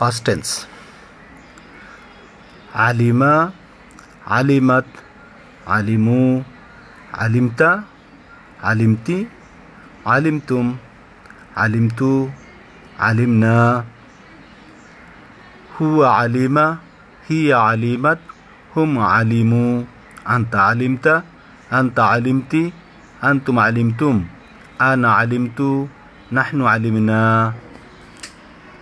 past tense. علم علمت علموا علمت علمت علمتم علمت علمنا. هو علم هي علمت هم علموا أنت علمت أنت علمت أنتم علمتم. أنا علمت نحن علمنا.